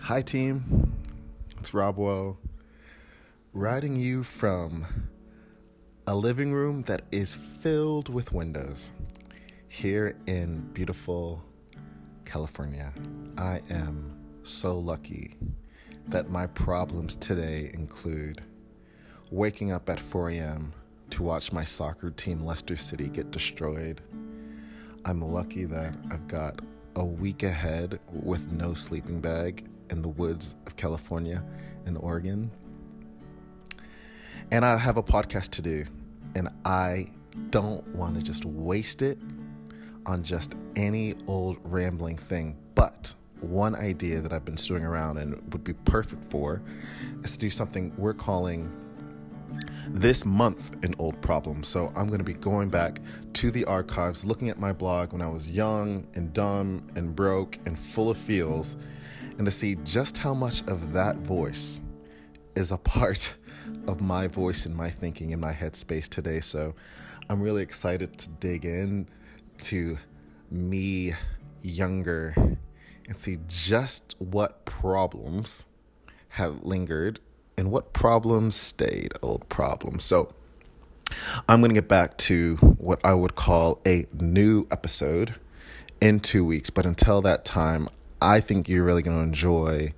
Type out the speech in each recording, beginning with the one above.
Hi, team. It's Rob Woe, writing you from a living room that is filled with windows here in beautiful California. I am so lucky that my problems today include waking up at 4 a.m. to watch my soccer team, Leicester City, get destroyed. I'm lucky that I've got a week ahead with no sleeping bag in the woods of California and Oregon. And I have a podcast to do, and I don't want to just waste it on just any old rambling thing. But one idea that I've been stewing around and would be perfect for is to do something we're calling this month an old problem. So I'm going to be going back to the archives, looking at my blog when I was young and dumb and broke and full of feels, and to see just how much of that voice is a part of my voice and my thinking in my headspace today. So I'm really excited to dig in to me younger and see just what problems have lingered and what problems stayed old problems. So I'm going to get back to what I would call a new episode in two weeks. But until that time, I think you're really going to enjoy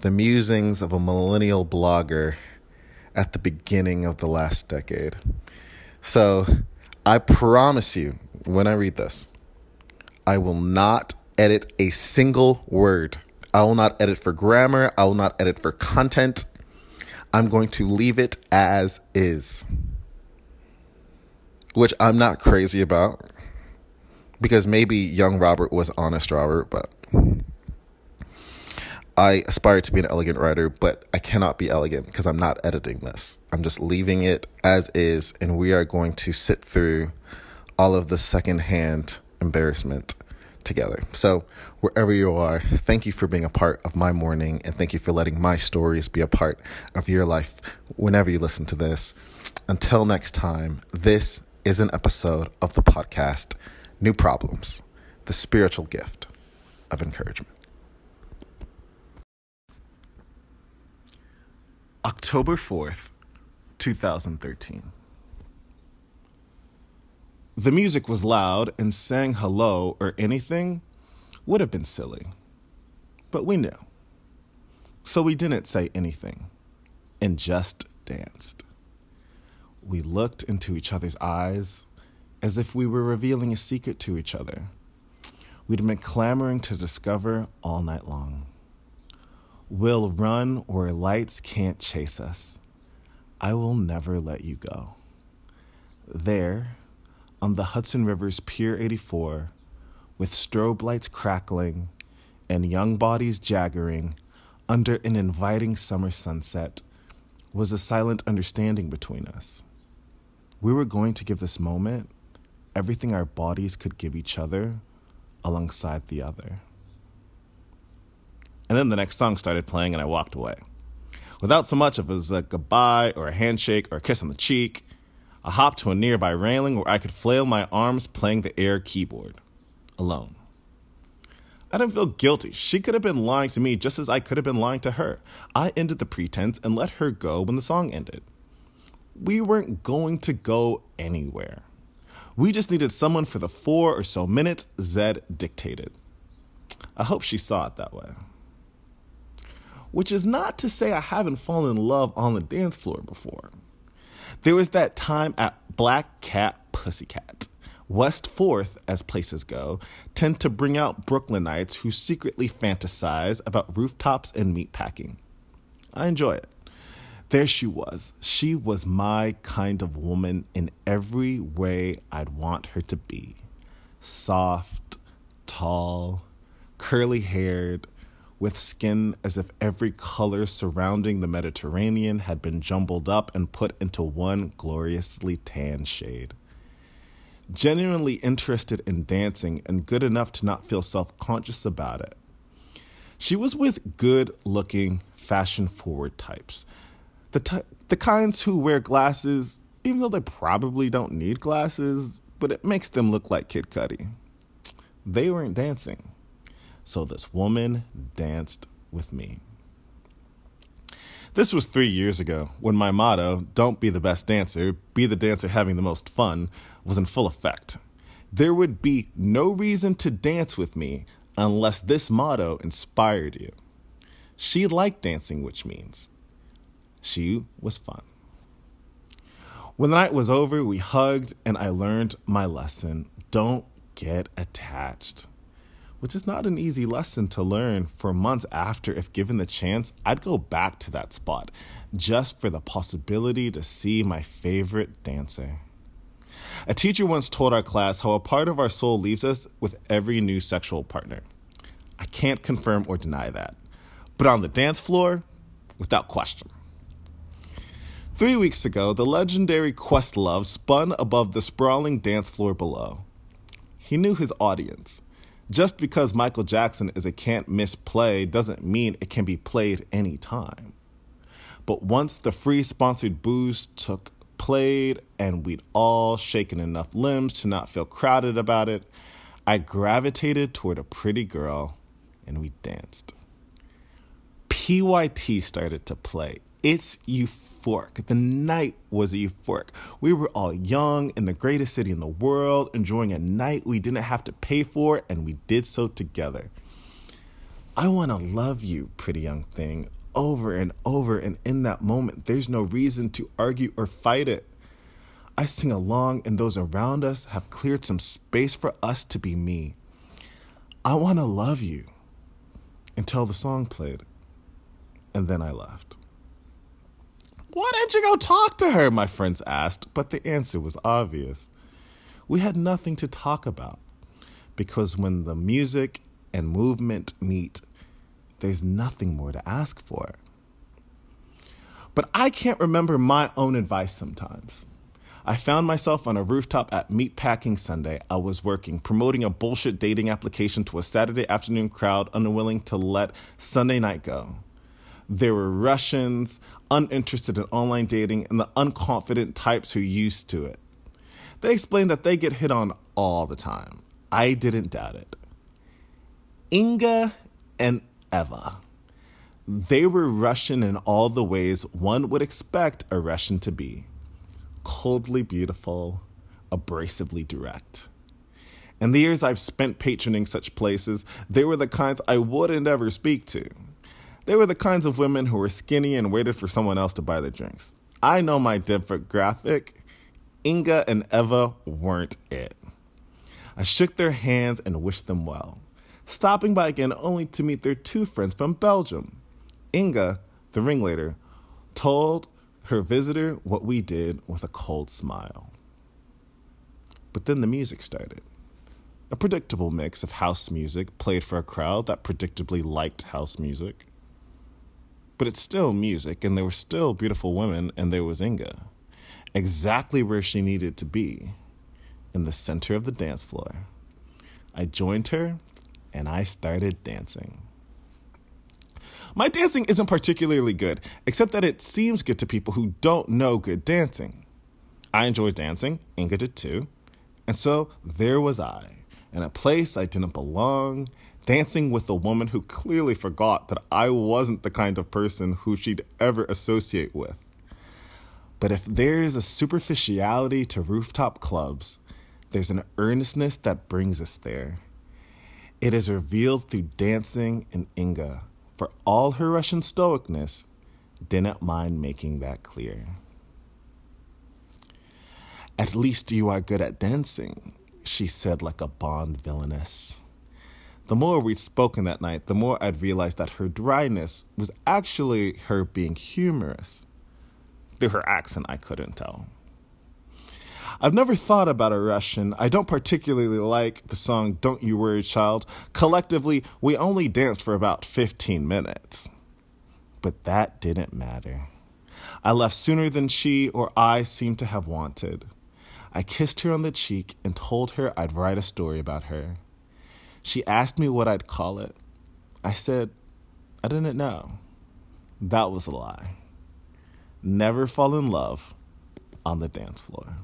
the musings of a millennial blogger at the beginning of the last decade. So I promise you, when I read this, I will not edit a single word. I will not edit for grammar. I will not edit for content. I'm going to leave it as is, which I'm not crazy about because maybe young Robert was honest Robert, but I aspire to be an elegant writer, but I cannot be elegant because I'm not editing this. I'm just leaving it as is, and we are going to sit through all of the secondhand embarrassment together. So, wherever you are, thank you for being a part of my morning and thank you for letting my stories be a part of your life whenever you listen to this. Until next time, this is an episode of the podcast New Problems, the spiritual gift of encouragement. October 4th, 2013. The music was loud, and saying hello or anything would have been silly. But we knew. So we didn't say anything and just danced. We looked into each other's eyes as if we were revealing a secret to each other. We'd been clamoring to discover all night long. We'll run where lights can't chase us. I will never let you go. There, on the Hudson River's Pier 84, with strobe lights crackling and young bodies jaggering under an inviting summer sunset, was a silent understanding between us. We were going to give this moment everything our bodies could give each other alongside the other. And then the next song started playing, and I walked away. Without so much as a goodbye or a handshake or a kiss on the cheek, I hopped to a nearby railing where I could flail my arms playing the air keyboard, alone. I didn't feel guilty. She could have been lying to me just as I could have been lying to her. I ended the pretense and let her go when the song ended. We weren't going to go anywhere. We just needed someone for the four or so minutes Zedd dictated. I hope she saw it that way. Which is not to say I haven't fallen in love on the dance floor before. There was that time at Black Cat Pussycat. West 4th, as places go, tend to bring out Brooklynites who secretly fantasize about rooftops and meatpacking. I enjoy it. There she was. She was my kind of woman in every way I'd want her to be soft, tall, curly haired, with skin as if every color surrounding the Mediterranean had been jumbled up and put into one gloriously tan shade. Genuinely interested in dancing and good enough to not feel self conscious about it. She was with good looking, fashion forward types. The, t- the kinds who wear glasses, even though they probably don't need glasses, but it makes them look like Kid Cudi. They weren't dancing. So this woman danced with me. This was three years ago when my motto, don't be the best dancer, be the dancer having the most fun, was in full effect. There would be no reason to dance with me unless this motto inspired you. She liked dancing, which means she was fun. When the night was over, we hugged and I learned my lesson don't get attached which is not an easy lesson to learn for months after. If given the chance, I'd go back to that spot just for the possibility to see my favorite dancer. A teacher once told our class how a part of our soul leaves us with every new sexual partner. I can't confirm or deny that. But on the dance floor, without question. Three weeks ago, the legendary Questlove spun above the sprawling dance floor below. He knew his audience. Just because Michael Jackson is a can't miss play doesn't mean it can be played anytime. But once the free sponsored booze took played and we'd all shaken enough limbs to not feel crowded about it, I gravitated toward a pretty girl and we danced. PYT started to play. It's euphoric. The night was euphoric. We were all young in the greatest city in the world, enjoying a night we didn't have to pay for, and we did so together. I want to love you, pretty young thing, over and over, and in that moment, there's no reason to argue or fight it. I sing along, and those around us have cleared some space for us to be me. I want to love you until the song played, and then I left. Why didn't you go talk to her? My friends asked, but the answer was obvious. We had nothing to talk about because when the music and movement meet, there's nothing more to ask for. But I can't remember my own advice sometimes. I found myself on a rooftop at Meatpacking Sunday. I was working, promoting a bullshit dating application to a Saturday afternoon crowd unwilling to let Sunday night go. There were Russians, uninterested in online dating, and the unconfident types who used to it. They explained that they get hit on all the time. I didn't doubt it. Inga and Eva. They were Russian in all the ways one would expect a Russian to be coldly beautiful, abrasively direct. In the years I've spent patroning such places, they were the kinds I wouldn't ever speak to. They were the kinds of women who were skinny and waited for someone else to buy the drinks. I know my demographic. Inga and Eva weren't it. I shook their hands and wished them well, stopping by again only to meet their two friends from Belgium. Inga, the ringleader, told her visitor what we did with a cold smile. But then the music started. A predictable mix of house music played for a crowd that predictably liked house music. But it's still music, and there were still beautiful women, and there was Inga, exactly where she needed to be, in the center of the dance floor. I joined her, and I started dancing. My dancing isn't particularly good, except that it seems good to people who don't know good dancing. I enjoy dancing, Inga did too, and so there was I, in a place I didn't belong, dancing with a woman who clearly forgot that I wasn't the kind of person who she'd ever associate with. But if there's a superficiality to rooftop clubs, there's an earnestness that brings us there. It is revealed through dancing in Inga, for all her Russian stoicness, didn't mind making that clear. At least you are good at dancing, she said like a Bond villainess. The more we'd spoken that night, the more I'd realized that her dryness was actually her being humorous. Through her accent, I couldn't tell. I've never thought about a Russian. I don't particularly like the song Don't You Worry Child. Collectively, we only danced for about 15 minutes. But that didn't matter. I left sooner than she or I seemed to have wanted. I kissed her on the cheek and told her I'd write a story about her. She asked me what I'd call it. I said, I didn't know. That was a lie. Never fall in love on the dance floor.